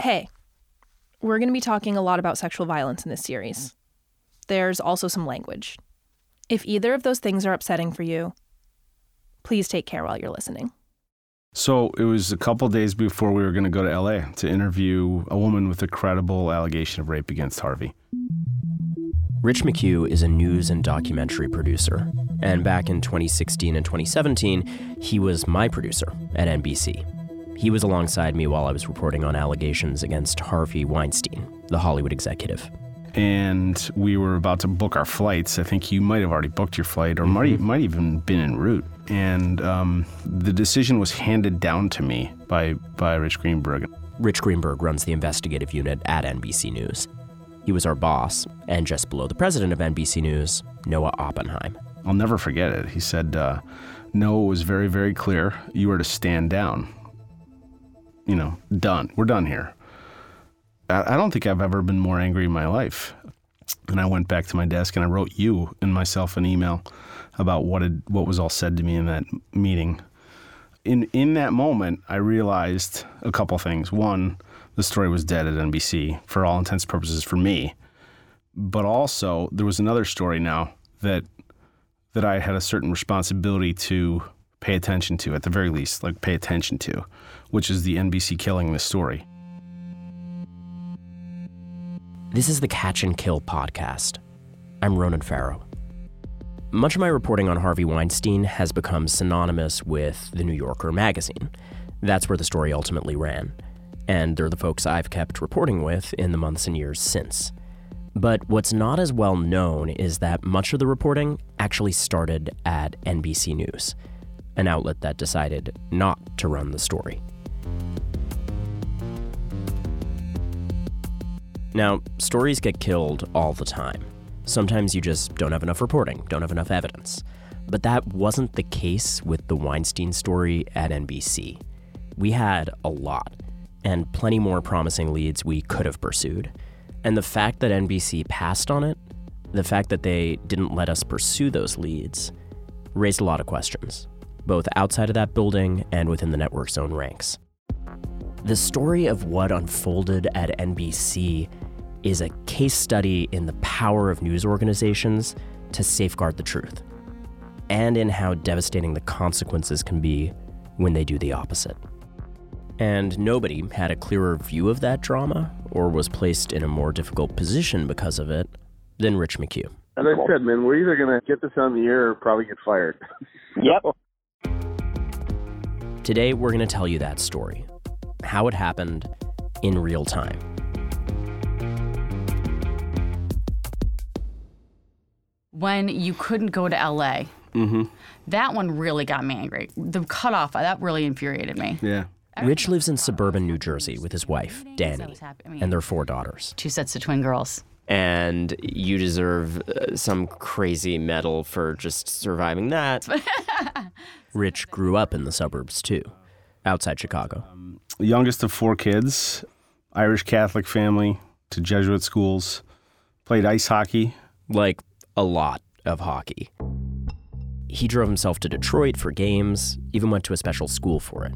Hey, we're going to be talking a lot about sexual violence in this series. There's also some language. If either of those things are upsetting for you, please take care while you're listening. So it was a couple days before we were going to go to LA to interview a woman with a credible allegation of rape against Harvey. Rich McHugh is a news and documentary producer. And back in 2016 and 2017, he was my producer at NBC. He was alongside me while I was reporting on allegations against Harvey Weinstein, the Hollywood executive. And we were about to book our flights. I think you might have already booked your flight or might, might even been en route. And um, the decision was handed down to me by, by Rich Greenberg. Rich Greenberg runs the investigative unit at NBC News. He was our boss, and just below the president of NBC News, Noah Oppenheim. I'll never forget it. He said, uh, Noah was very, very clear. You are to stand down. You know, done. We're done here. I, I don't think I've ever been more angry in my life. And I went back to my desk and I wrote you and myself an email about what had, what was all said to me in that meeting. In in that moment, I realized a couple things. One, the story was dead at NBC for all intents and purposes for me. But also, there was another story now that that I had a certain responsibility to pay attention to, at the very least, like pay attention to, which is the NBC killing this story. This is the Catch and Kill podcast. I'm Ronan Farrow. Much of my reporting on Harvey Weinstein has become synonymous with the New Yorker magazine. That's where the story ultimately ran. And they're the folks I've kept reporting with in the months and years since. But what's not as well known is that much of the reporting actually started at NBC News, an outlet that decided not to run the story. Now, stories get killed all the time. Sometimes you just don't have enough reporting, don't have enough evidence. But that wasn't the case with the Weinstein story at NBC. We had a lot, and plenty more promising leads we could have pursued. And the fact that NBC passed on it, the fact that they didn't let us pursue those leads, raised a lot of questions, both outside of that building and within the network's own ranks. The story of what unfolded at NBC is a case study in the power of news organizations to safeguard the truth, and in how devastating the consequences can be when they do the opposite. And nobody had a clearer view of that drama or was placed in a more difficult position because of it than Rich McHugh. As I said, man, we're either going to get this on the air or probably get fired. Yep. Today, we're going to tell you that story how it happened in real time. When you couldn't go to LA, Mm-hmm. that one really got me angry. The cutoff, that really infuriated me. Yeah. Rich lives in suburban New Jersey with his wife, Danny, and their four daughters. Two sets of twin girls. And you deserve uh, some crazy medal for just surviving that. Rich grew up in the suburbs too, outside Chicago. Youngest of four kids, Irish Catholic family to Jesuit schools, played ice hockey. Like a lot of hockey. He drove himself to Detroit for games, even went to a special school for it.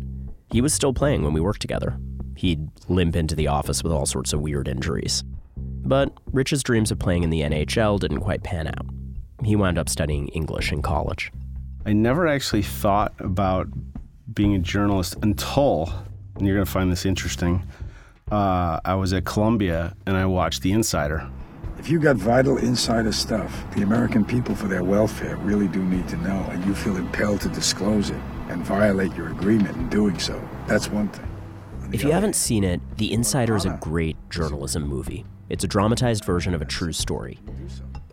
He was still playing when we worked together. He'd limp into the office with all sorts of weird injuries. But Rich's dreams of playing in the NHL didn't quite pan out. He wound up studying English in college. I never actually thought about being a journalist until and you're going to find this interesting. Uh, I was at Columbia and I watched The Insider. If you got vital insider stuff, the American people for their welfare really do need to know, and you feel impelled to disclose it and violate your agreement in doing so, that's one thing. If you haven't seen it, The Insider is a great journalism movie. It's a dramatized version of a true story.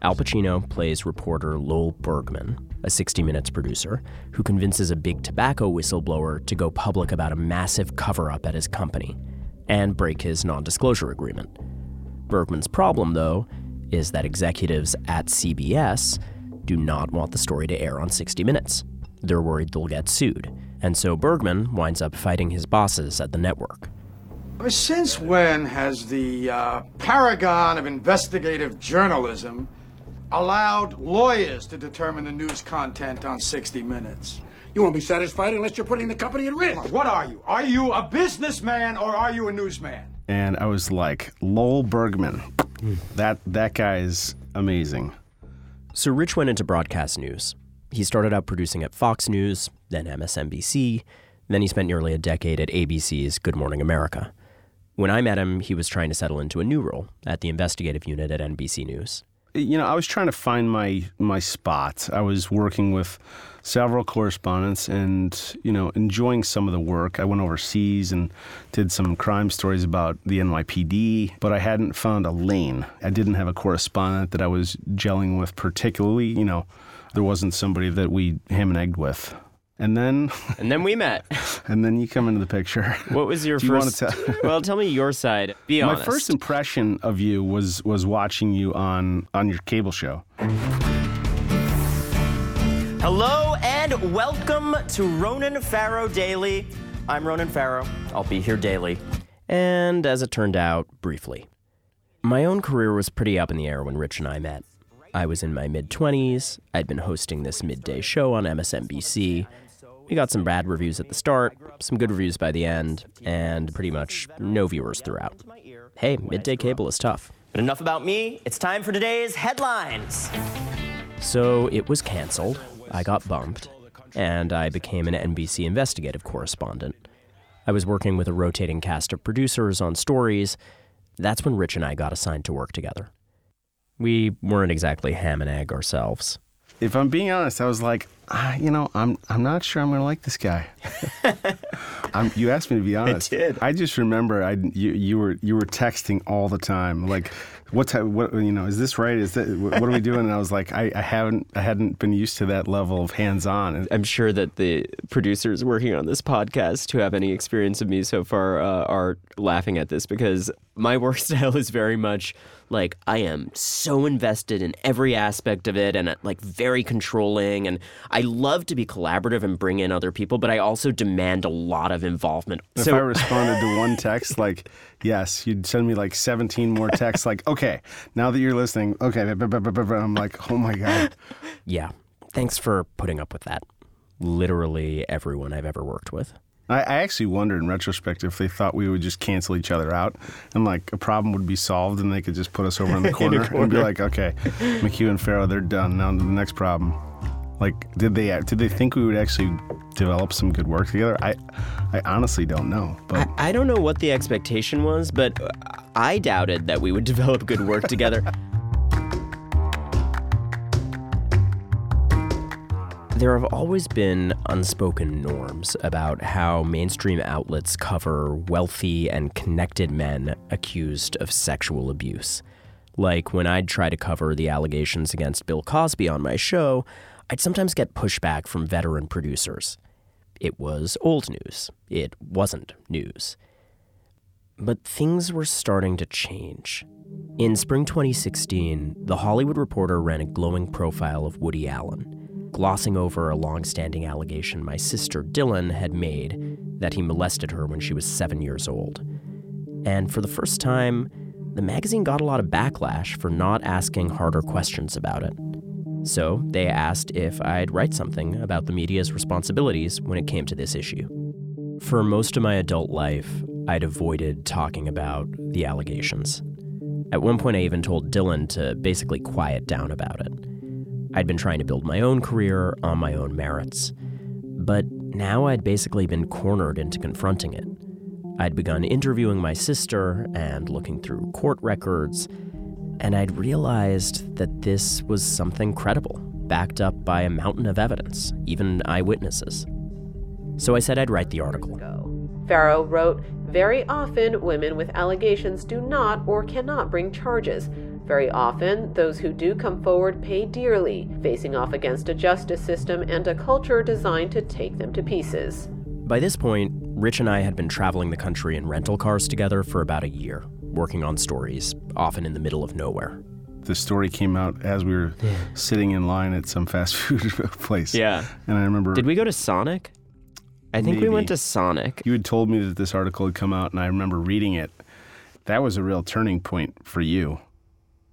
Al Pacino plays reporter Lowell Bergman, a 60 Minutes producer, who convinces a big tobacco whistleblower to go public about a massive cover up at his company and break his non disclosure agreement. Bergman's problem, though, is that executives at CBS do not want the story to air on 60 Minutes. They're worried they'll get sued, and so Bergman winds up fighting his bosses at the network. Since when has the uh, paragon of investigative journalism allowed lawyers to determine the news content on 60 Minutes? You won't be satisfied unless you're putting the company at risk. What are you? Are you a businessman or are you a newsman? And I was like, Lowell Bergman. Hmm. That that guy is amazing. So Rich went into broadcast news. He started out producing at Fox News, then MSNBC, then he spent nearly a decade at ABC's Good Morning America. When I met him, he was trying to settle into a new role at the investigative unit at NBC News. You know, I was trying to find my my spot. I was working with several correspondents and, you know, enjoying some of the work. I went overseas and did some crime stories about the NYPD, but I hadn't found a lane. I didn't have a correspondent that I was gelling with particularly, you know, there wasn't somebody that we ham and egged with. And then And then we met. and then you come into the picture. What was your Do you wanna first tell- Well, tell me your side. Be honest. My first impression of you was was watching you on on your cable show. Hello and welcome to Ronan Farrow Daily. I'm Ronan Farrow. I'll be here daily. And as it turned out, briefly. My own career was pretty up in the air when Rich and I met. I was in my mid 20s. I'd been hosting this midday show on MSNBC. We got some bad reviews at the start, some good reviews by the end, and pretty much no viewers throughout. Hey, midday cable is tough. But enough about me. It's time for today's headlines. So it was canceled. I got bumped, and I became an NBC investigative correspondent. I was working with a rotating cast of producers on stories. That's when Rich and I got assigned to work together. We weren't exactly ham and egg ourselves. If I'm being honest, I was like, ah, you know, I'm I'm not sure I'm going to like this guy. I'm, you asked me to be honest. I did. I just remember I you you were you were texting all the time, like, what time? What you know? Is this right? Is that what are we doing? And I was like, I, I haven't I hadn't been used to that level of hands on. I'm sure that the producers working on this podcast who have any experience of me so far uh, are laughing at this because my work style is very much like I am so invested in every aspect of it and uh, like very controlling and I love to be collaborative and bring in other people but I also demand a lot of involvement. if I responded to one text, like, yes, you'd send me like 17 more texts, like, okay, now that you're listening, okay. I'm like, oh my God. yeah, thanks for putting up with that. Literally everyone I've ever worked with. I, I actually wonder in retrospect if they thought we would just cancel each other out and like a problem would be solved and they could just put us over in the corner, and be like, okay, McHugh and Farrow, they're done. Now to the next problem. Like, did they did they think we would actually develop some good work together? I I honestly don't know. But I, I don't know what the expectation was, but I doubted that we would develop good work together. There have always been unspoken norms about how mainstream outlets cover wealthy and connected men accused of sexual abuse. Like when I'd try to cover the allegations against Bill Cosby on my show, I'd sometimes get pushback from veteran producers. It was old news, it wasn't news. But things were starting to change. In spring 2016, The Hollywood Reporter ran a glowing profile of Woody Allen, glossing over a long-standing allegation my sister Dylan had made that he molested her when she was seven years old. And for the first time, the magazine got a lot of backlash for not asking harder questions about it. So they asked if I'd write something about the media's responsibilities when it came to this issue. For most of my adult life, I'd avoided talking about the allegations. At one point, I even told Dylan to basically quiet down about it. I'd been trying to build my own career on my own merits. But now I'd basically been cornered into confronting it. I'd begun interviewing my sister and looking through court records, and I'd realized that this was something credible, backed up by a mountain of evidence, even eyewitnesses. So I said I'd write the article. Farrow wrote, Very often, women with allegations do not or cannot bring charges. Very often, those who do come forward pay dearly, facing off against a justice system and a culture designed to take them to pieces. By this point, Rich and I had been traveling the country in rental cars together for about a year, working on stories, often in the middle of nowhere. The story came out as we were sitting in line at some fast food place. Yeah. And I remember. Did we go to Sonic? I think we went to Sonic. You had told me that this article had come out, and I remember reading it. That was a real turning point for you.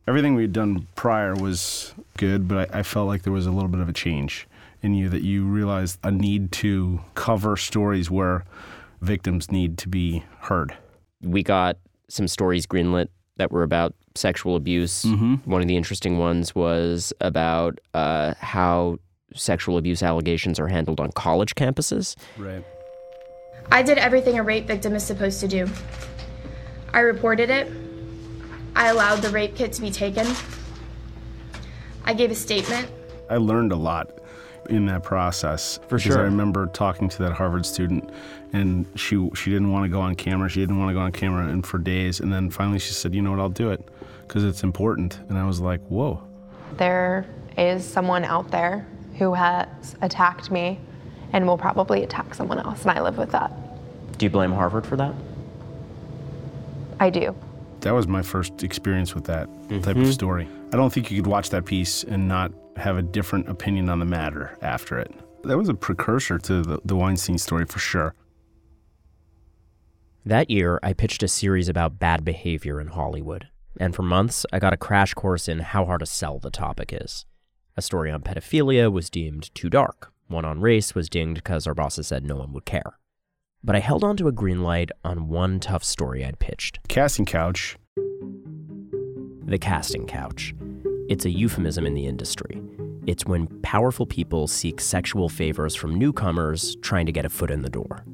Everything we'd done prior was good, but I, I felt like there was a little bit of a change in you that you realized a need to cover stories where victims need to be heard. We got some stories greenlit that were about sexual abuse. Mm-hmm. One of the interesting ones was about uh, how sexual abuse allegations are handled on college campuses. Right. I did everything a rape victim is supposed to do. I reported it. I allowed the rape kit to be taken. I gave a statement. I learned a lot in that process. For because sure. I remember talking to that Harvard student, and she she didn't want to go on camera. She didn't want to go on camera, and for days, and then finally she said, "You know what? I'll do it because it's important." And I was like, "Whoa." There is someone out there who has attacked me and will probably attack someone else, and I live with that. Do you blame Harvard for that? I do. That was my first experience with that type Mhm. of story. I don't think you could watch that piece and not have a different opinion on the matter after it. That was a precursor to the, the Weinstein story for sure. That year, I pitched a series about bad behavior in Hollywood. And for months, I got a crash course in how hard to sell the topic is. A story on pedophilia was deemed too dark. One on race was dinged because our bosses said no one would care. But I held on to a green light on one tough story I'd pitched Casting couch. the casting couch. It's a euphemism in the industry. It's when powerful people seek sexual favors from newcomers trying to get a foot in the door.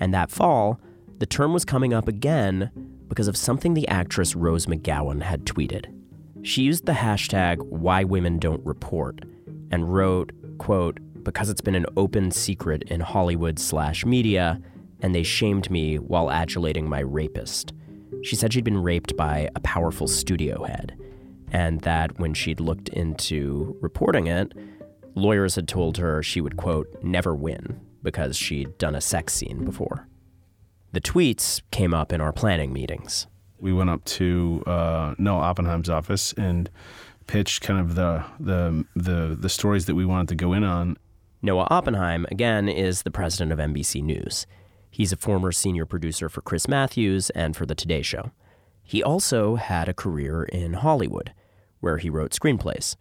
And that fall, the term was coming up again because of something the actress Rose McGowan had tweeted. She used the hashtag why women don't report and wrote, quote, because it's been an open secret in Hollywood slash media, and they shamed me while adulating my rapist. She said she'd been raped by a powerful studio head, and that when she'd looked into reporting it, lawyers had told her she would, quote, never win because she'd done a sex scene before. The tweets came up in our planning meetings. We went up to uh, Noah Oppenheim's office and pitched kind of the, the the the stories that we wanted to go in on. Noah Oppenheim, again, is the president of NBC News. He's a former senior producer for Chris Matthews and for The Today Show. He also had a career in Hollywood, where he wrote screenplays,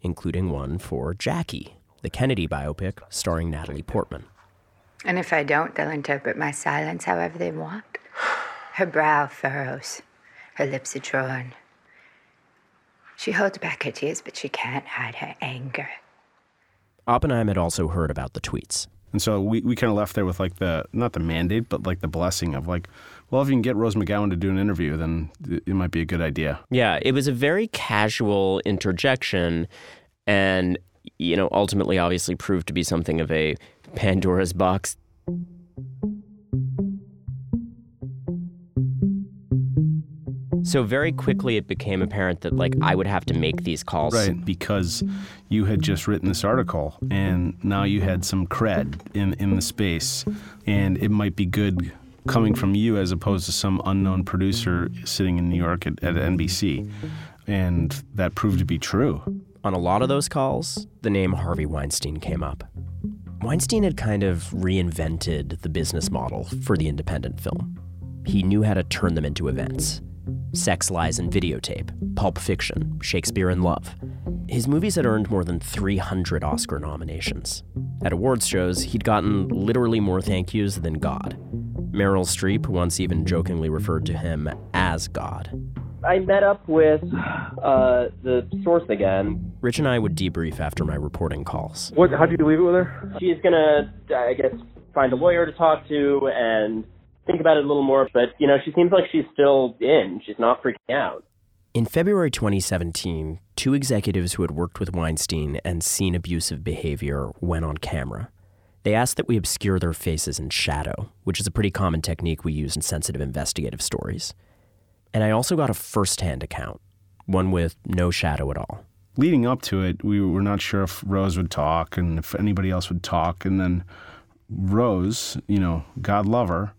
including one for Jackie, the Kennedy biopic starring Natalie Portman. And if I don't, they'll interpret my silence however they want. Her brow furrows, her lips are drawn. She holds back her tears, but she can't hide her anger. Oppenheim had also heard about the tweets. And so we, we kind of left there with like the not the mandate, but like the blessing of like, well, if you can get Rose McGowan to do an interview, then it it might be a good idea. Yeah, it was a very casual interjection and, you know, ultimately obviously proved to be something of a Pandora's box. So very quickly it became apparent that like I would have to make these calls. Right, because you had just written this article and now you had some cred in, in the space. And it might be good coming from you as opposed to some unknown producer sitting in New York at, at NBC. And that proved to be true. On a lot of those calls, the name Harvey Weinstein came up. Weinstein had kind of reinvented the business model for the independent film. He knew how to turn them into events. Sex, Lies, and Videotape, Pulp Fiction, Shakespeare in Love. His movies had earned more than 300 Oscar nominations. At awards shows, he'd gotten literally more thank yous than God. Meryl Streep once even jokingly referred to him as God. I met up with uh, the source again. Rich and I would debrief after my reporting calls. What? How would you leave it with her? She's gonna, I guess, find a lawyer to talk to and think about it a little more. But, you know, she seems like she's still in. She's not freaking out. In February 2017, two executives who had worked with Weinstein and seen abusive behavior went on camera. They asked that we obscure their faces in shadow, which is a pretty common technique we use in sensitive investigative stories. And I also got a first hand account, one with no shadow at all. Leading up to it, we were not sure if Rose would talk and if anybody else would talk. And then Rose, you know, God love her,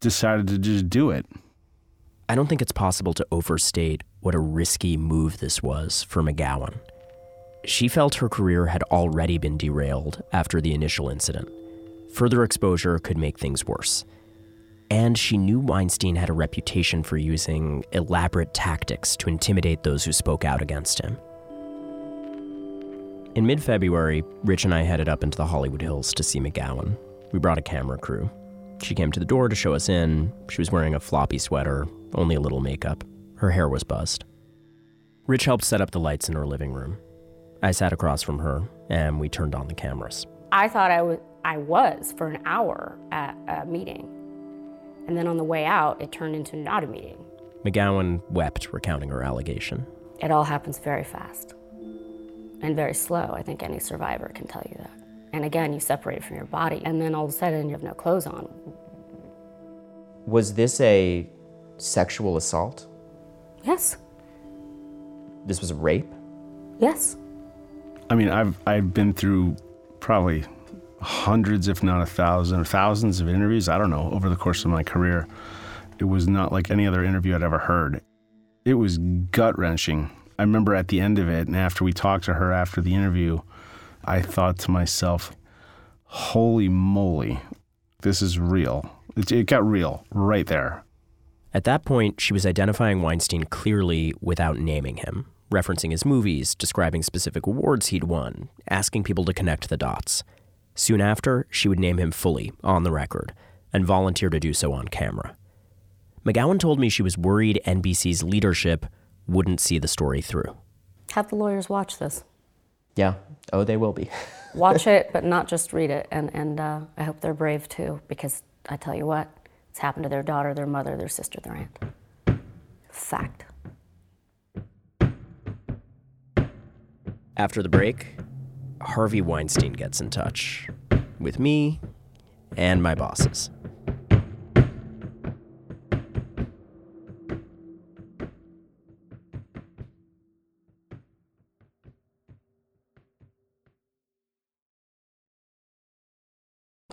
decided to just do it. I don't think it's possible to overstate what a risky move this was for McGowan. She felt her career had already been derailed after the initial incident. Further exposure could make things worse. And she knew Weinstein had a reputation for using elaborate tactics to intimidate those who spoke out against him. In mid February, Rich and I headed up into the Hollywood Hills to see McGowan. We brought a camera crew. She came to the door to show us in. She was wearing a floppy sweater, only a little makeup. Her hair was buzzed. Rich helped set up the lights in her living room. I sat across from her, and we turned on the cameras. I thought I was, I was for an hour at a meeting. And then on the way out, it turned into not a meeting. McGowan wept, recounting her allegation. It all happens very fast and very slow. I think any survivor can tell you that. And again, you separate from your body, and then all of a sudden you have no clothes on. Was this a sexual assault? Yes. This was rape? Yes. I mean, I've I've been through probably hundreds, if not a thousand, thousands of interviews. I don't know over the course of my career. It was not like any other interview I'd ever heard. It was gut wrenching. I remember at the end of it, and after we talked to her after the interview, I thought to myself, "Holy moly, this is real." It, it got real right there. At that point, she was identifying Weinstein clearly without naming him, referencing his movies, describing specific awards he'd won, asking people to connect the dots. Soon after, she would name him fully, on the record, and volunteer to do so on camera. McGowan told me she was worried NBC's leadership wouldn't see the story through. Have the lawyers watch this. Yeah. Oh, they will be. watch it, but not just read it. And, and uh, I hope they're brave too, because I tell you what, it's happened to their daughter, their mother, their sister, their aunt. Fact. After the break, Harvey Weinstein gets in touch with me and my bosses.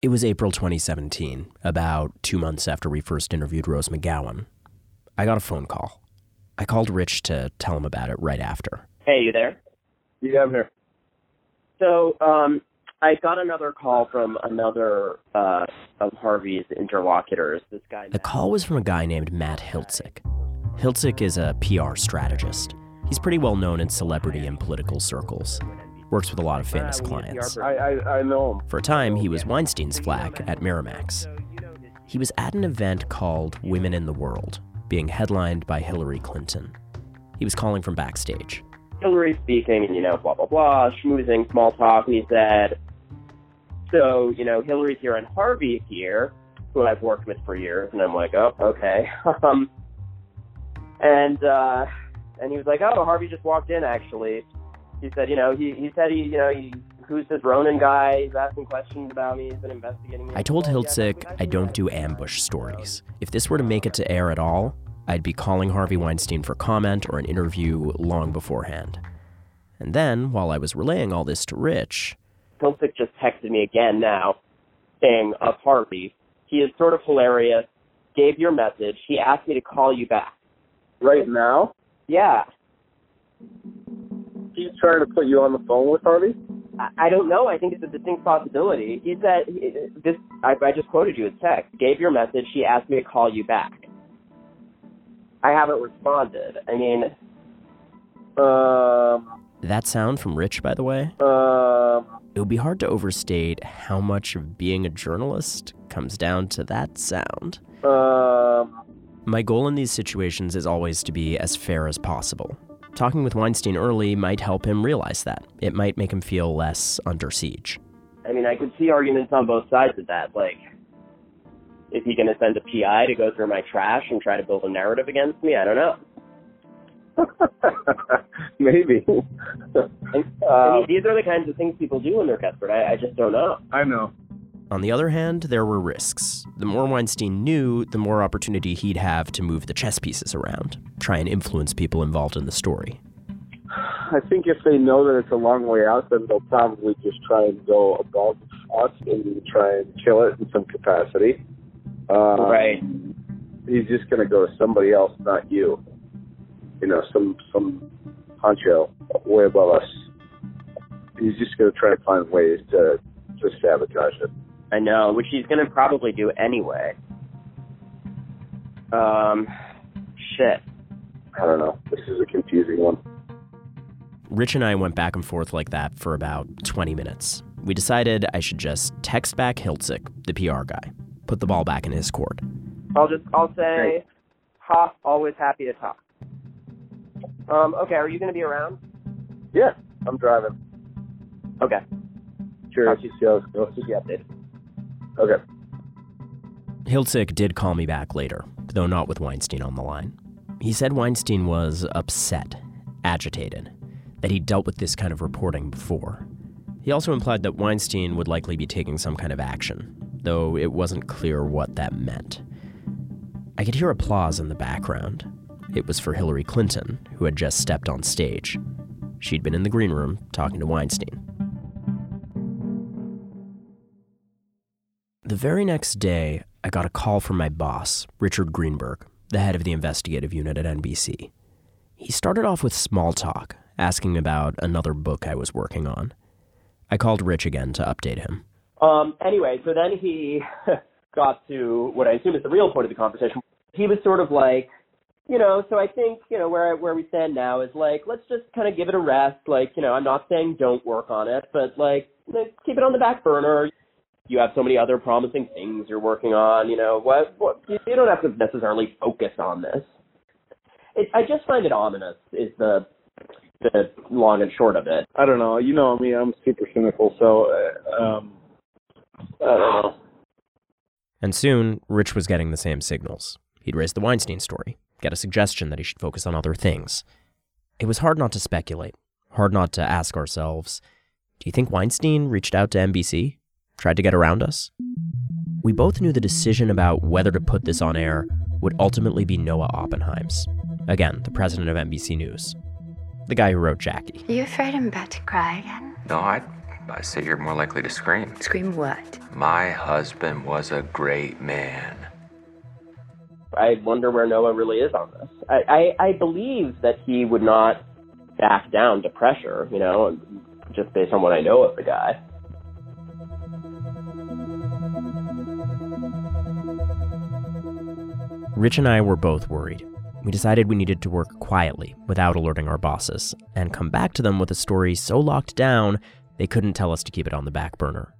It was April 2017, about two months after we first interviewed Rose McGowan. I got a phone call. I called Rich to tell him about it right after. Hey, you there? Yeah, I'm here. So, um, I got another call from another uh, of Harvey's interlocutors. This guy. The call was from a guy named Matt Hiltzik. Hiltzik is a PR strategist. He's pretty well known in celebrity and political circles works with a lot of famous clients. I, I, I know him. For a time, he was Weinstein's flag at Miramax. He was at an event called Women in the World, being headlined by Hillary Clinton. He was calling from backstage. Hillary speaking, and you know, blah, blah, blah, schmoozing, small talk, and he said, So, you know, Hillary's here and Harvey here, who I've worked with for years, and I'm like, Oh, okay. um, and, uh, and he was like, Oh, Harvey just walked in, actually he said, you know, he, he said he, you know, he, who's this Ronan guy? He's asking questions about me. He's been investigating me. I told Hiltzik I don't do ambush stories. If this were to make it to air at all, I'd be calling Harvey Weinstein for comment or an interview long beforehand. And then, while I was relaying all this to Rich, Hiltzik just texted me again now, saying of Harvey, he is sort of hilarious. Gave your message. He asked me to call you back. Right now? Yeah he's trying to put you on the phone with Harvey? I, I don't know. I think it's a distinct possibility. He said this. I, I just quoted you as text. Gave your message. She asked me to call you back. I haven't responded. I mean, um, That sound from Rich, by the way, um, it would be hard to overstate how much of being a journalist comes down to that sound. um. My goal in these situations is always to be as fair as possible. Talking with Weinstein early might help him realize that. It might make him feel less under siege. I mean, I could see arguments on both sides of that. Like, is he going to send a PI to go through my trash and try to build a narrative against me? I don't know. Maybe. I mean, uh, these are the kinds of things people do when they're desperate. I, I just don't know. I know. On the other hand, there were risks. The more Weinstein knew, the more opportunity he'd have to move the chess pieces around, try and influence people involved in the story. I think if they know that it's a long way out, then they'll probably just try and go above us and try and kill it in some capacity. Uh, Right. He's just going to go to somebody else, not you. You know, some some honcho way above us. He's just going to try and find ways to to sabotage it. I know, which he's going to probably do anyway. Um, shit. I don't know. This is a confusing one. Rich and I went back and forth like that for about 20 minutes. We decided I should just text back Hiltzik, the PR guy, put the ball back in his court. I'll just I'll say, ha, always happy to talk. Um, okay, are you going to be around? Yeah, I'm driving. Okay. Sure. I'll see how it goes. Keep you updated. Okay. Hiltzik did call me back later, though not with Weinstein on the line. He said Weinstein was upset, agitated, that he'd dealt with this kind of reporting before. He also implied that Weinstein would likely be taking some kind of action, though it wasn't clear what that meant. I could hear applause in the background. It was for Hillary Clinton, who had just stepped on stage. She'd been in the green room talking to Weinstein. The very next day, I got a call from my boss, Richard Greenberg, the head of the investigative unit at NBC. He started off with small talk, asking about another book I was working on. I called Rich again to update him. Um, anyway, so then he got to what I assume is the real point of the conversation. He was sort of like, you know, so I think, you know, where where we stand now is like, let's just kind of give it a rest. Like, you know, I'm not saying don't work on it, but like, keep it on the back burner. You have so many other promising things you're working on. You know, what? What? You don't have to necessarily focus on this. It, I just find it ominous. Is the the long and short of it. I don't know. You know me. I'm super cynical, so uh, um, I don't know. And soon, Rich was getting the same signals. He'd raised the Weinstein story, get a suggestion that he should focus on other things. It was hard not to speculate, hard not to ask ourselves do you think Weinstein reached out to NBC? Tried to get around us? We both knew the decision about whether to put this on air would ultimately be Noah Oppenheim's. Again, the president of NBC News. The guy who wrote Jackie. Are you afraid I'm about to cry again? No, I, I say you're more likely to scream. Scream what? My husband was a great man. I wonder where Noah really is on this. I, I, I believe that he would not back down to pressure, you know, just based on what I know of the guy. Rich and I were both worried. We decided we needed to work quietly without alerting our bosses and come back to them with a story so locked down they couldn't tell us to keep it on the back burner.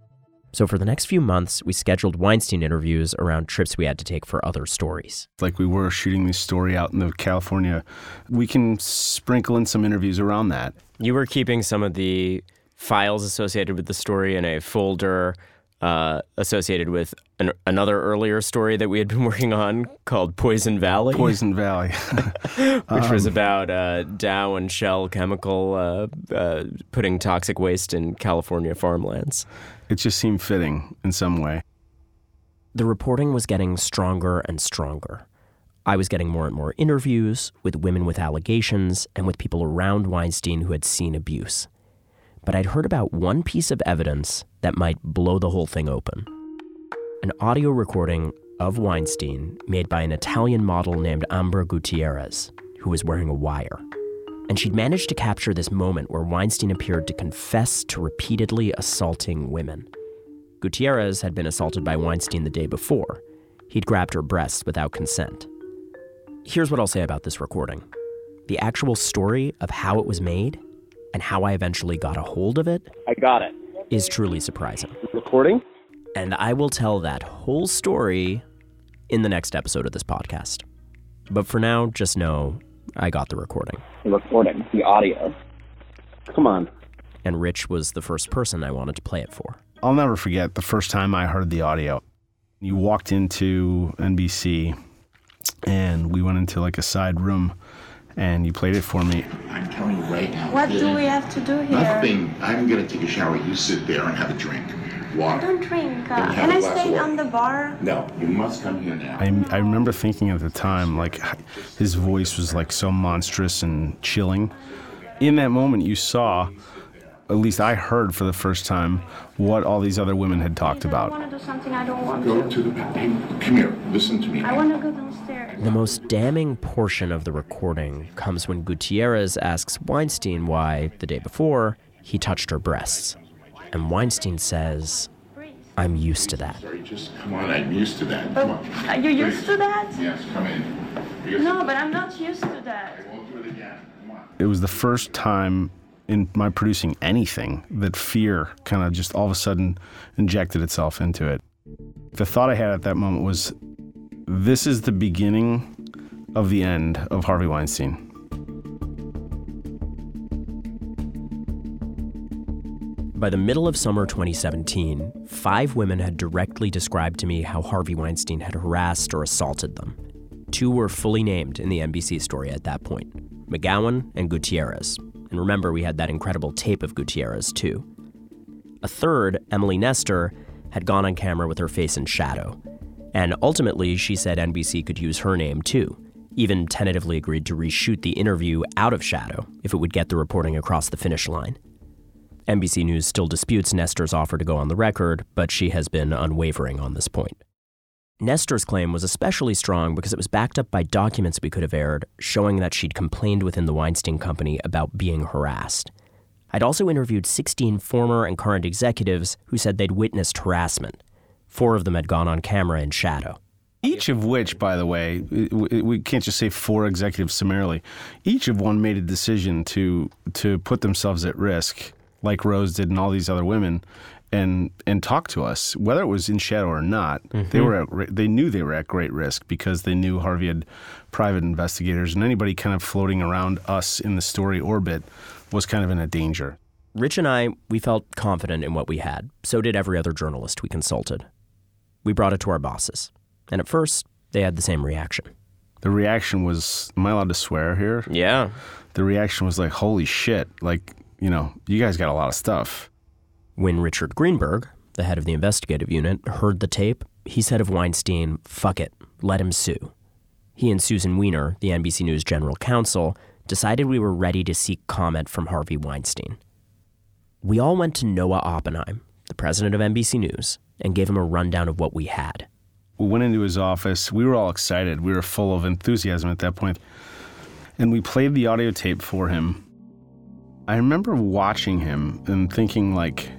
So for the next few months, we scheduled Weinstein interviews around trips we had to take for other stories. Like we were shooting this story out in the California, we can sprinkle in some interviews around that. You were keeping some of the files associated with the story in a folder uh, associated with an, another earlier story that we had been working on called Poison Valley. Poison Valley. which was Um, about uh, Dow and Shell Chemical uh, uh, putting toxic waste in California farmlands. It just seemed fitting in some way. The reporting was getting stronger and stronger. I was getting more and more interviews with women with allegations and with people around Weinstein who had seen abuse. But I'd heard about one piece of evidence that might blow the whole thing open an audio recording of Weinstein made by an Italian model named Ambra Gutierrez, who was wearing a wire. And she'd managed to capture this moment where Weinstein appeared to confess to repeatedly assaulting women. Gutierrez had been assaulted by Weinstein the day before. He'd grabbed her breasts without consent. Here's what I'll say about this recording the actual story of how it was made and how I eventually got a hold of it I got it. is truly surprising. Recording? And I will tell that whole story in the next episode of this podcast. But for now, just know I got the recording. The recording, the audio. Come on. And Rich was the first person I wanted to play it for. I'll never forget the first time I heard the audio. You walked into NBC and we went into like a side room and you played it for me. I'm telling you right now. What do we have to do here? Nothing. I'm gonna take a shower. You sit there and have a drink. Water. I don't drink. Uh, can I stay on the bar? No, you must come here now. I, I remember thinking at the time, like, his voice was like so monstrous and chilling. In that moment, you saw, at least I heard for the first time, what all these other women had talked about. I want to do something I don't want Go to. to the bathroom. Come here. Listen to me. I want to go downstairs. The most damning portion of the recording comes when Gutierrez asks Weinstein why, the day before, he touched her breasts. And Weinstein says, I'm used to that. Sorry, just come on. I'm used to that. But Come oh, on. are you used to that? Yes, come in. You're No, but I'm not used to that. Won't do it again. Come on. It was the first time in my producing anything that fear kind of just all of a sudden injected itself into it. The thought I had at that moment was this is the beginning of the end of Harvey Weinstein. By the middle of summer 2017, five women had directly described to me how Harvey Weinstein had harassed or assaulted them. Two were fully named in the NBC story at that point McGowan and Gutierrez. And remember, we had that incredible tape of Gutierrez, too. A third, Emily Nestor, had gone on camera with her face in shadow. And ultimately, she said NBC could use her name, too, even tentatively agreed to reshoot the interview out of shadow if it would get the reporting across the finish line. NBC News still disputes Nestor's offer to go on the record, but she has been unwavering on this point. Nestor's claim was especially strong because it was backed up by documents we could have aired showing that she'd complained within the Weinstein Company about being harassed. I'd also interviewed 16 former and current executives who said they'd witnessed harassment. Four of them had gone on camera in shadow. Each of which, by the way, we can't just say four executives summarily. Each of one made a decision to to put themselves at risk, like Rose did and all these other women, and and talk to us, whether it was in shadow or not. They Mhm. were at, they knew they were at great risk because they knew Harvey had private investigators, and anybody kind of floating around us in the story orbit was kind of in a danger. Rich and I, we felt confident in what we had. So did every other journalist we consulted. We brought it to our bosses. And at first, they had the same reaction. The reaction was, "Am I allowed to swear here?" Yeah. The reaction was like, "Holy shit!" Like, you know, you guys got a lot of stuff. When Richard Greenberg, the head of the investigative unit, heard the tape, he said of Weinstein, fuck it, let him sue. He and Susan Weiner, the NBC News general counsel, decided we were ready to seek comment from Harvey Weinstein. We all went to Noah Oppenheim, the president of NBC News, and gave him a rundown of what we had. We went into his office. We were all excited. We were full of enthusiasm at that point. And we played the audio tape for him. I remember watching him and thinking like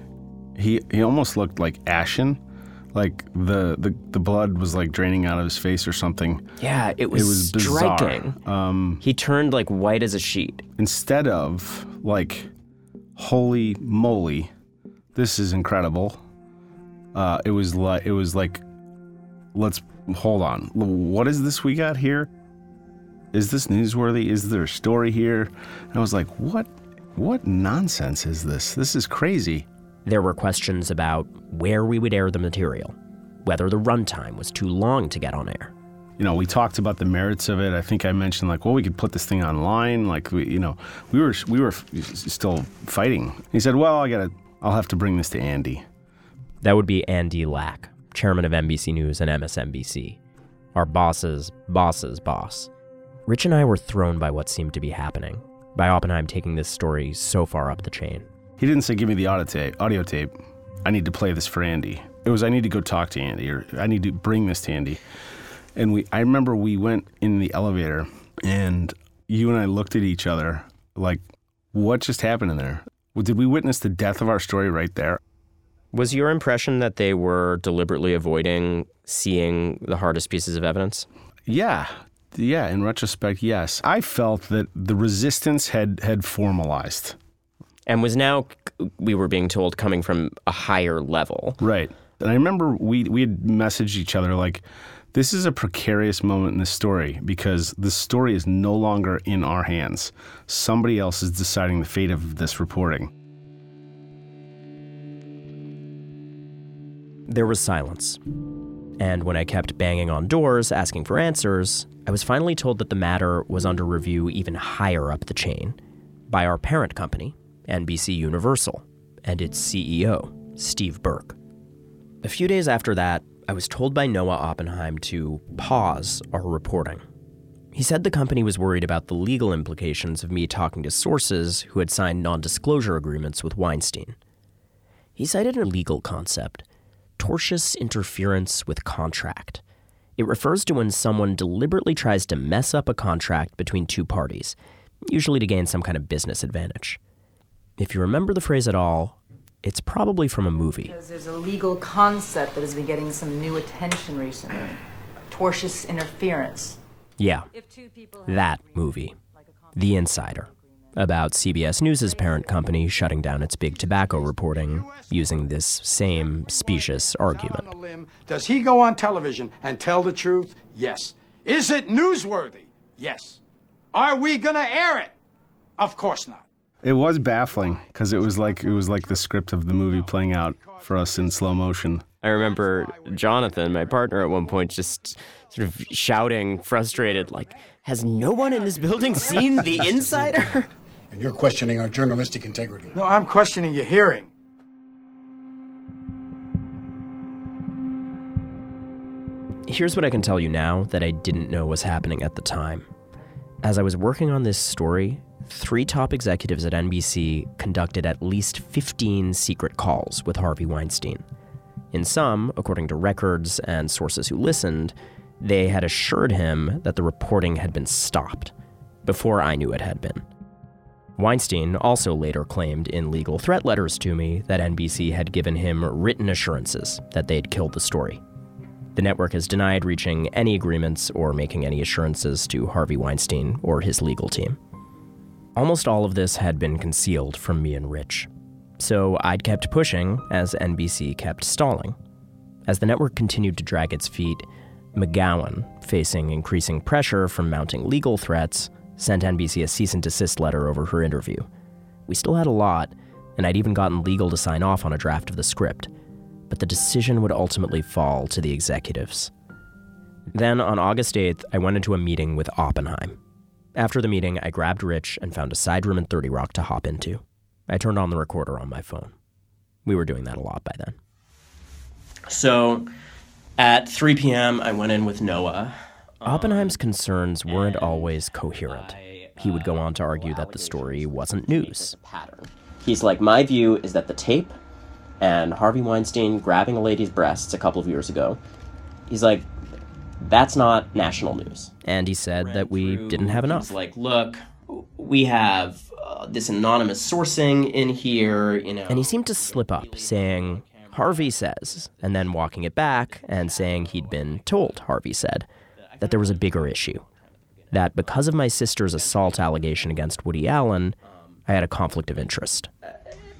he he almost looked like ashen. Like the, the, the blood was like draining out of his face or something. Yeah, it was, bizarre. striking. Um, he turned like white as a sheet. Instead of like, holy moly, this is incredible. Uh, it was like it was like, let's hold on. What is this we got here? Is this newsworthy? Is there a story here? And I was like, what? What nonsense is this? This is crazy. There were questions about where we would air the material, whether the runtime was too long to get on air. you know, we talked about the merits of it. I think I mentioned like, well, we could put this thing online. Like, we, you know, we were we were f- still fighting. He said, well, I gotta, I'll have to bring this to Andy. That would be Andy Lack, chairman of NBC News and MSNBC, our boss's boss's boss. Rich and I were thrown by what seemed to be happening, by Oppenheim taking this story so far up the chain. He didn't say, give me the audio tape. Audio tape. I need to play this for Andy. It was, I need to go talk to Andy, or I need to bring this to Andy. And we, I remember we went in the elevator, and you and I looked at each other, Like, what just happened in there? Did we witness the death of our story right there? Was your impression that they were deliberately avoiding seeing the hardest pieces of evidence? Yeah. Yeah, in retrospect, yes. I felt that the resistance had had formalized. And was now we were being told coming from a higher level. Right. And I remember we we had messaged each other like this is a precarious moment in the story because the story is no longer in our hands. Somebody else is deciding the fate of this reporting. There was silence. And when I kept banging on doors asking for answers, I was finally told that the matter was under review even higher up the chain by our parent company, NBC Universal, and its CEO, Steve Burke. A few days after that, I was told by Noah Oppenheim to pause our reporting. He said the company was worried about the legal implications of me talking to sources who had signed non disclosure agreements with Weinstein. He cited a legal concept tortious interference with contract. It refers to when someone deliberately tries to mess up a contract between two parties, usually to gain some kind of business advantage. If you remember the phrase at all, it's probably from a movie. Because there's a legal concept that has been getting some new attention recently tortious interference. Yeah, that movie, The Insider, about CBS News' parent company shutting down its big tobacco reporting using this same specious argument. Does he go on television and tell the truth? Yes. Is it newsworthy? Yes. Are we going to air it? Of course not. It was baffling because it was like it was like the script of the movie playing out for us in slow motion. I remember Jonathan, my partner, at one point just sort of shouting, frustrated, like, "Has no one in this building seen The Insider?" And you're questioning our journalistic integrity. No, I'm questioning your hearing. Here's what I can tell you now that I didn't know was happening at the time. As I was working on this story, three top executives at NBC conducted at least 15 secret calls with Harvey Weinstein. In some, according to records and sources who listened, they had assured him that the reporting had been stopped before I knew it had been. Weinstein also later claimed in legal threat letters to me that NBC had given him written assurances that they'd killed the story. The network has denied reaching any agreements or making any assurances to Harvey Weinstein or his legal team. Almost all of this had been concealed from me and Rich. So I'd kept pushing as NBC kept stalling. As the network continued to drag its feet, McGowan, facing increasing pressure from mounting legal threats, sent NBC a cease and desist letter over her interview. We still had a lot, and I'd even gotten legal to sign off on a draft of the script, but the decision would ultimately fall to the executives. Then on August 8th, I went into a meeting with Oppenheim. After the meeting, I grabbed Rich and found a side room in 30 Rock to hop into. I turned on the recorder on my phone. We were doing that a lot by then. So at 3 p.m., I went in with Noah. Oppenheim's concerns weren't always coherent. He would go on to argue that the story wasn't news. He's like, My view is that the tape and Harvey Weinstein grabbing a lady's breasts a couple of years ago, he's like, that's not national news. And he said that we didn't have enough. He's like, look, we have uh, this anonymous sourcing in here, you know. And he seemed to slip up, saying, Harvey says, and then walking it back and saying he'd been told, Harvey said, that there was a bigger issue. That because of my sister's assault allegation against Woody Allen, I had a conflict of interest.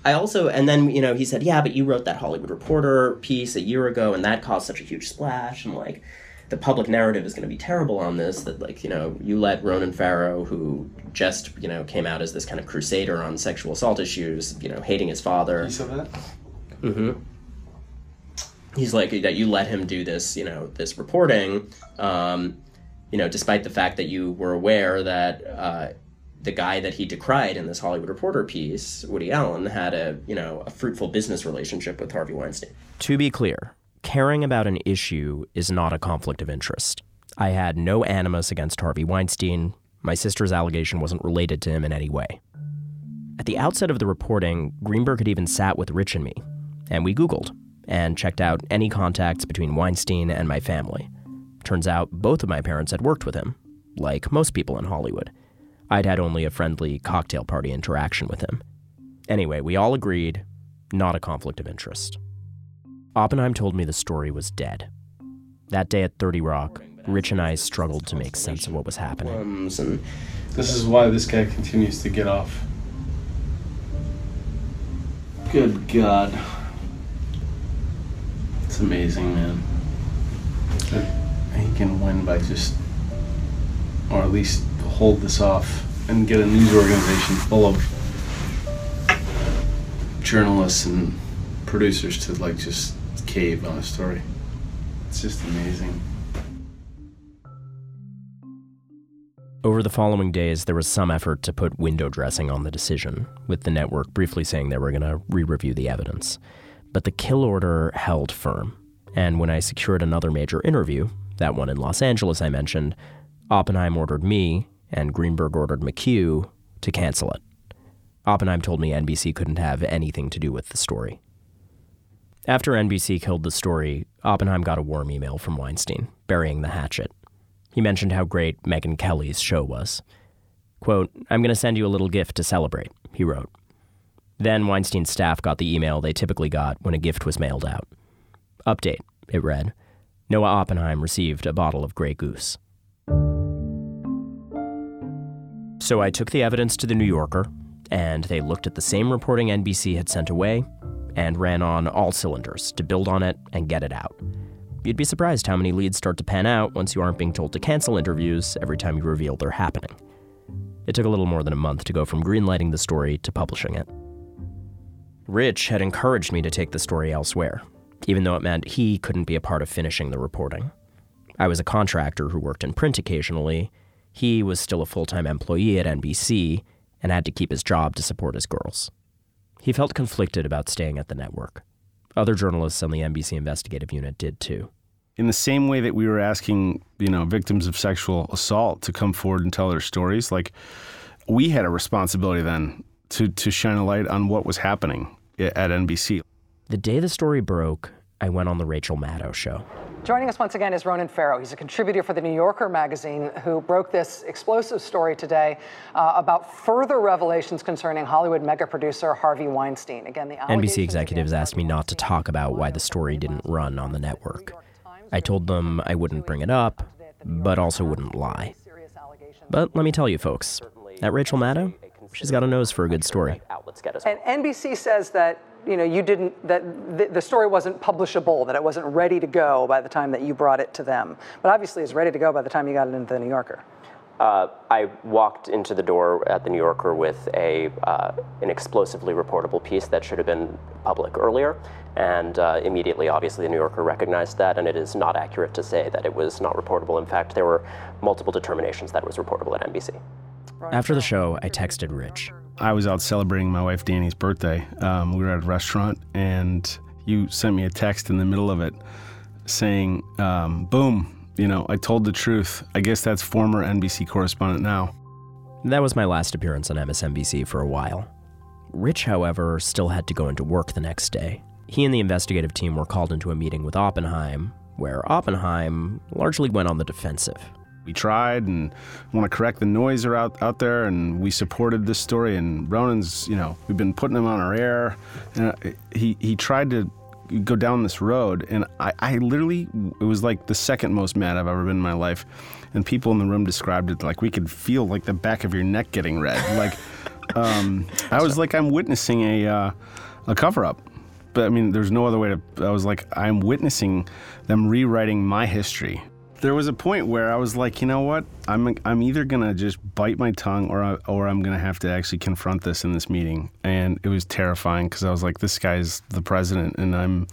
I also, and then, you know, he said, yeah, but you wrote that Hollywood Reporter piece a year ago, and that caused such a huge splash, and like, the public narrative is going to be terrible on this that like you know you let ronan farrow who just you know came out as this kind of crusader on sexual assault issues you know hating his father You saw that? mm-hmm. He's like that you let him do this you know this reporting um, you know despite the fact that you were aware that uh, the guy that he decried in this hollywood reporter piece woody allen had a you know a fruitful business relationship with harvey weinstein to be clear caring about an issue is not a conflict of interest. I had no animus against Harvey Weinstein. My sister's allegation wasn't related to him in any way. At the outset of the reporting, Greenberg had even sat with Rich and me, and we Googled and checked out any contacts between Weinstein and my family. Turns out both of my parents had worked with him, like most people in Hollywood. I'd had only a friendly cocktail party interaction with him. Anyway, we all agreed not a conflict of interest. Oppenheim told me the story was dead. That day at 30 Rock, Rich and I struggled to make sense of what was happening. this is why this guy continues to get off. Good God. It's amazing, man. He can win by just, or at least hold this off and get a news organization full of journalists and producers to like just cave on a story. It's just amazing. Over the following days, there was some effort to put window dressing on the decision, with the network briefly saying they were going to re review the evidence. But the kill order held firm, and when I secured another major interview, that one in Los Angeles I mentioned, Oppenheim ordered me, and Greenberg ordered McHugh, to cancel it. Oppenheim told me NBC couldn't have anything to do with the story. After NBC killed the story, Oppenheim got a warm email from Weinstein, burying the hatchet. He mentioned how great Megyn Kelly's show was. Quote, I'm going to send you a little gift to celebrate, he wrote. Then Weinstein's staff got the email they typically got when a gift was mailed out. Update, it read. Noah Oppenheim received a bottle of Grey Goose. So I took the evidence to the New Yorker, and they looked at the same reporting NBC had sent away and ran on all cylinders to build on it and get it out. You'd be surprised how many leads start to pan out once you aren't being told to cancel interviews every time you reveal they're happening. It took a little more than a month to go from greenlighting the story to publishing it. Rich had encouraged me to take the story elsewhere, even though it meant he couldn't be a part of finishing the reporting. I was a contractor who worked in print occasionally. He was still a full time employee at NBC and had to keep his job to support his girls. He felt conflicted about staying at the network. Other journalists on the NBC investigative unit did too. In the same way that we were asking, you know, victims of sexual assault to come forward and tell their stories, like we had a responsibility then to to shine a light on what was happening at NBC. The day the story broke, I went on the Rachel Maddow show. Joining us once again is Ronan Farrow. He's a contributor for the New Yorker magazine who broke this explosive story today uh, about further revelations concerning Hollywood mega producer Harvey Weinstein. Again, the NBC executives asked me not to talk about why the story didn't run on the network. I told them I wouldn't bring it up, but also wouldn't lie. But let me tell you, folks, that Rachel Maddow, she's got a nose for a good story. And NBC says that you know you didn't that the, the story wasn't publishable, that it wasn't ready to go by the time that you brought it to them. But obviously, it's ready to go by the time you got it into the New Yorker. Uh, I walked into the door at the New Yorker with a uh, an explosively reportable piece that should have been public earlier, and uh, immediately, obviously, the New Yorker recognized that, and it is not accurate to say that it was not reportable. In fact, there were multiple determinations that it was reportable at NBC. After the show, I texted Rich. I was out celebrating my wife Danny's birthday. Um, we were at a restaurant, and you sent me a text in the middle of it saying, um, "Boom." You know, I told the truth. I guess that's former NBC correspondent now. That was my last appearance on MSNBC for a while. Rich, however, still had to go into work the next day. He and the investigative team were called into a meeting with Oppenheim, where Oppenheim largely went on the defensive. We tried and want to correct the noise out out there, and we supported this story. And Ronan's, you know, we've been putting him on our air. And he he tried to go down this road, and I, I literally it was like the second most mad I've ever been in my life. And people in the room described it like we could feel like the back of your neck getting red. Like um, I was like I'm witnessing a uh, a cover up. But I mean, there's no other way to. I was like, I'm witnessing them rewriting my history there was a point where I was like, you know what? I'm I'm either gonna just bite my tongue or I, or I'm gonna have to actually confront this in this meeting, and it was terrifying because I was like, this guy's the president, and I'm,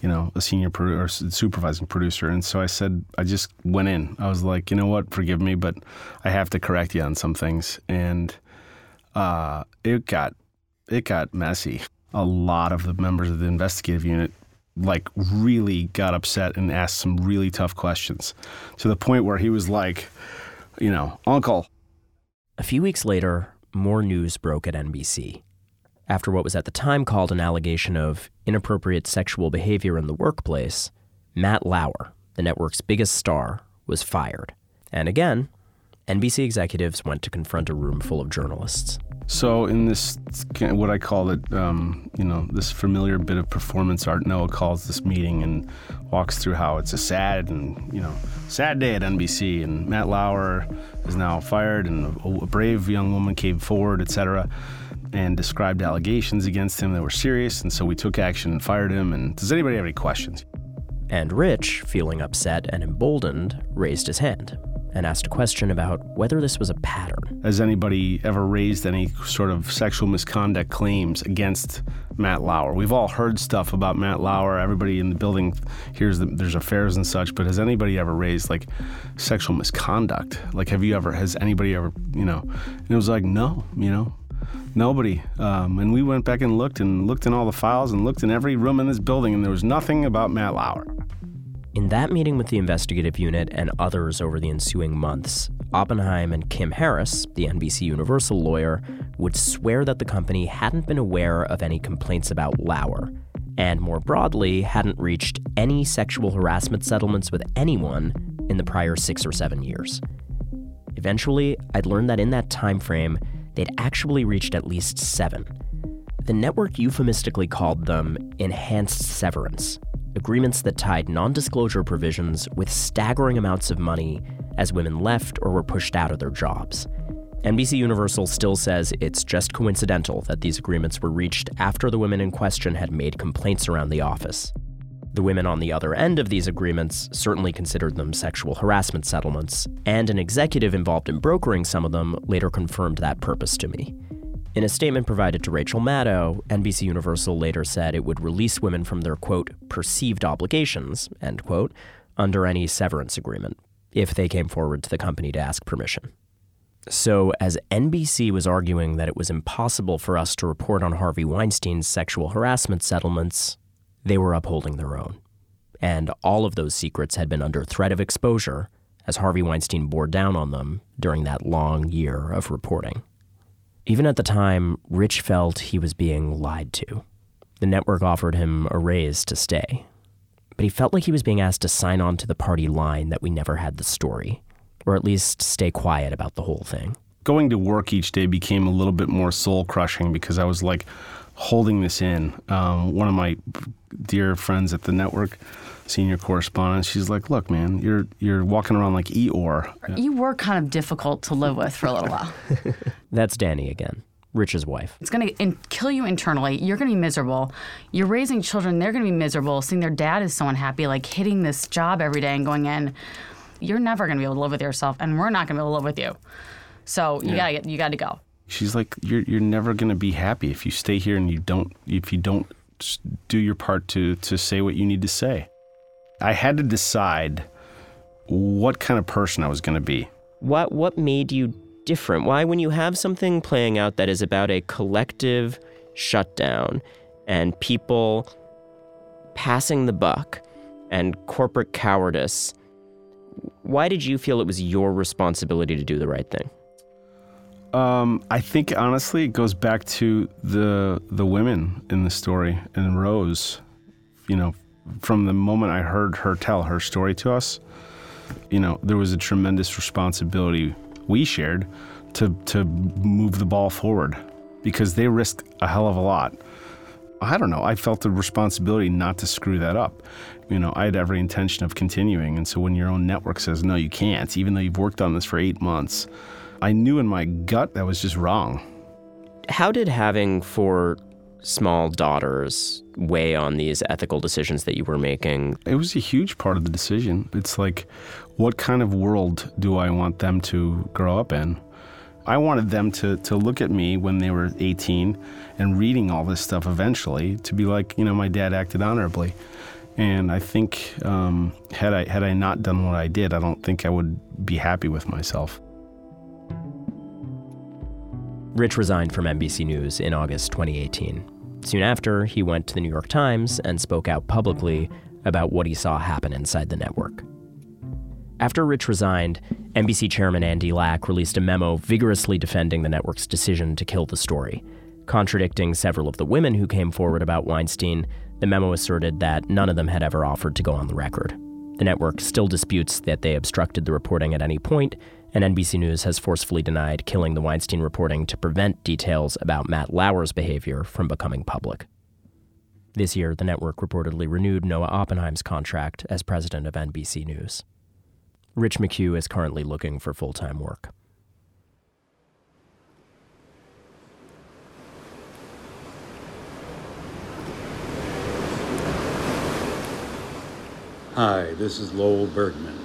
you know, a senior produ- or supervising producer, and so I said, I just went in. I was like, you know what? Forgive me, but I have to correct you on some things, and uh, it got it got messy. A lot of the members of the investigative unit like really got upset and asked some really tough questions to the point where he was like, you know, uncle. A few weeks later, more news broke at NBC. After what was at the time called an allegation of inappropriate sexual behavior in the workplace, Matt Lauer, the network's biggest star, was fired. And again, NBC executives went to confront a room full of journalists. So in this, what I call it, um, you know, this familiar bit of performance art, Noah calls this meeting and walks through how it's a sad and you know sad day at NBC, and Matt Lauer is now fired, and a, a brave young woman came forward, etc., and described allegations against him that were serious, and so we took action and fired him. And does anybody have any questions? And Rich, feeling upset and emboldened, raised his hand and asked a question about whether this was a pattern. Has anybody ever raised any sort of sexual misconduct claims against Matt Lauer? We've all heard stuff about Matt Lauer. Everybody in the building hears that there's affairs and such, but has anybody ever raised like sexual misconduct? Like, have you ever, has anybody ever, you know? And it was like, no, you know, nobody. Um, and we went back and looked and looked in all the files and looked in every room in this building, and there was nothing about Matt Lauer. In that meeting with the investigative unit and others over the ensuing months, Oppenheim and Kim Harris, the NBC Universal lawyer, would swear that the company hadn't been aware of any complaints about Lauer, and more broadly, hadn't reached any sexual harassment settlements with anyone in the prior six or seven years. Eventually, I'd learned that in that time frame, they'd actually reached at least seven. The network euphemistically called them enhanced severance, agreements that tied non disclosure provisions with staggering amounts of money as women left or were pushed out of their jobs. NBC Universal still says it's just coincidental that these agreements were reached after the women in question had made complaints around the office. The women on the other end of these agreements certainly considered them sexual harassment settlements, and an executive involved in brokering some of them later confirmed that purpose to me. In a statement provided to Rachel Maddow, NBC Universal later said it would release women from their, quote, perceived obligations, end quote, under any severance agreement, if they came forward to the company to ask permission. So, as NBC was arguing that it was impossible for us to report on Harvey Weinstein's sexual harassment settlements, they were upholding their own. And all of those secrets had been under threat of exposure as Harvey Weinstein bore down on them during that long year of reporting. Even at the time, Rich felt he was being lied to. The network offered him a raise to stay, but he felt like he was being asked to sign on to the party line that we never had the story, or at least stay quiet about the whole thing. Going to work each day became a little bit more soul crushing because I was like holding this in. Um, one of my dear friends at the network, senior correspondent, she's like, "Look, man, you're you're walking around like Eeyore." You were kind of difficult to live with for a little while. That's Danny again, Rich's wife. It's going to in- kill you internally. You're going to be miserable. You're raising children. They're going to be miserable. Seeing their dad is so unhappy, like hitting this job every day and going in. You're never going to be able to live with yourself, and we're not going to be able to live with you. So you Yeah. gotta get, you got to go. She's like, "You're you're never going to be happy if you stay here and you don't if you don't s- do your part to to say what you need to say." I had to decide what kind of person I was going to be. What what made you different? Why when you have something playing out that is about a collective shutdown and people passing the buck and corporate cowardice, why did you feel it was your responsibility to do the right thing? Um, I think honestly, it goes back to the the women in the story and Rose. You know, from the moment I heard her tell her story to us, you know, there was a tremendous responsibility we shared to to move the ball forward because they risked a hell of a lot. I don't know. I felt the responsibility not to screw that up. You know, I had every intention of continuing, and so when your own network says no, you can't, even though you've worked on this for eight months, I knew in my gut that was just wrong. How did having four small daughters weigh on these ethical decisions that you were making? It was a huge part of the decision. It's like, what kind of world do I want them to grow up in? I wanted them to, to look at me when they were 18 and reading all this stuff eventually to be like, you know, my dad acted honorably. And I think um, had I had I not done what I did, I don't think I would be happy with myself. Rich resigned from NBC News in August 2018. Soon after, he went to the New York Times and spoke out publicly about what he saw happen inside the network. After Rich resigned, NBC chairman Andy Lack released a memo vigorously defending the network's decision to kill the story. Contradicting several of the women who came forward about Weinstein, the memo asserted that none of them had ever offered to go on the record. The network still disputes that they obstructed the reporting at any point And NBC News has forcefully denied killing the Weinstein reporting to prevent details about Matt Lauer's behavior from becoming public. This year, the network reportedly renewed Noah Oppenheim's contract as president of NBC News. Rich McHugh is currently looking for full time work. Hi, this is Lowell Bergman,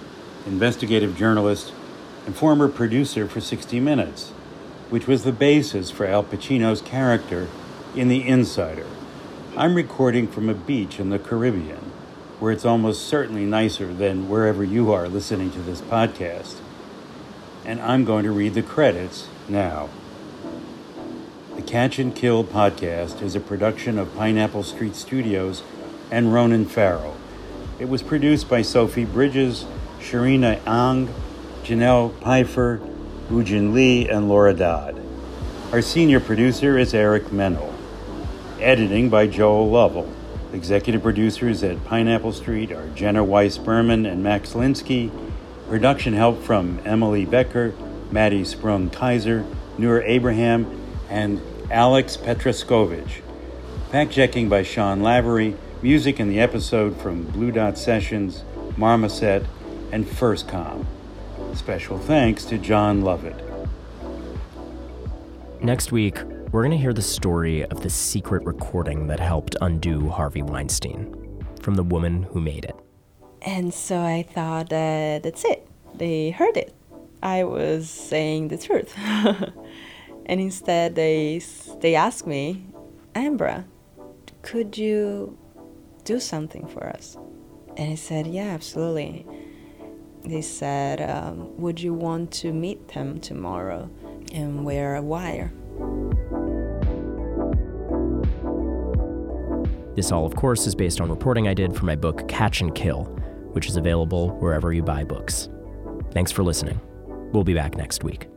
investigative journalist and former producer for 60 Minutes, which was the basis for Al Pacino's character in The Insider. I'm recording from a beach in the Caribbean, where it's almost certainly nicer than wherever you are listening to this podcast. And I'm going to read the credits now. The Catch and Kill podcast is a production of Pineapple Street Studios and Ronan Farrow. It was produced by Sophie Bridges, Sharina Ang, Janelle Pfeiffer, Ujin Lee, and Laura Dodd. Our senior producer is Eric Mennel. Editing by Joel Lovell. Executive producers at Pineapple Street are Jenna Weiss Berman and Max Linsky. Production help from Emily Becker, Maddie Sprung Keyser, Noor Abraham, and Alex Petroskovich. Fact checking by Sean Lavery. Music in the episode from Blue Dot Sessions, Marmoset, and FirstCom. Special thanks to John Lovett. Next week, we're going to hear the story of the secret recording that helped undo Harvey Weinstein from the woman who made it. And so I thought that that's it. They heard it. I was saying the truth. and instead, they, they asked me, Ambra, could you do something for us? And I said, Yeah, absolutely. They said, um, Would you want to meet them tomorrow and wear a wire? This all, of course, is based on reporting I did for my book Catch and Kill, which is available wherever you buy books. Thanks for listening. We'll be back next week.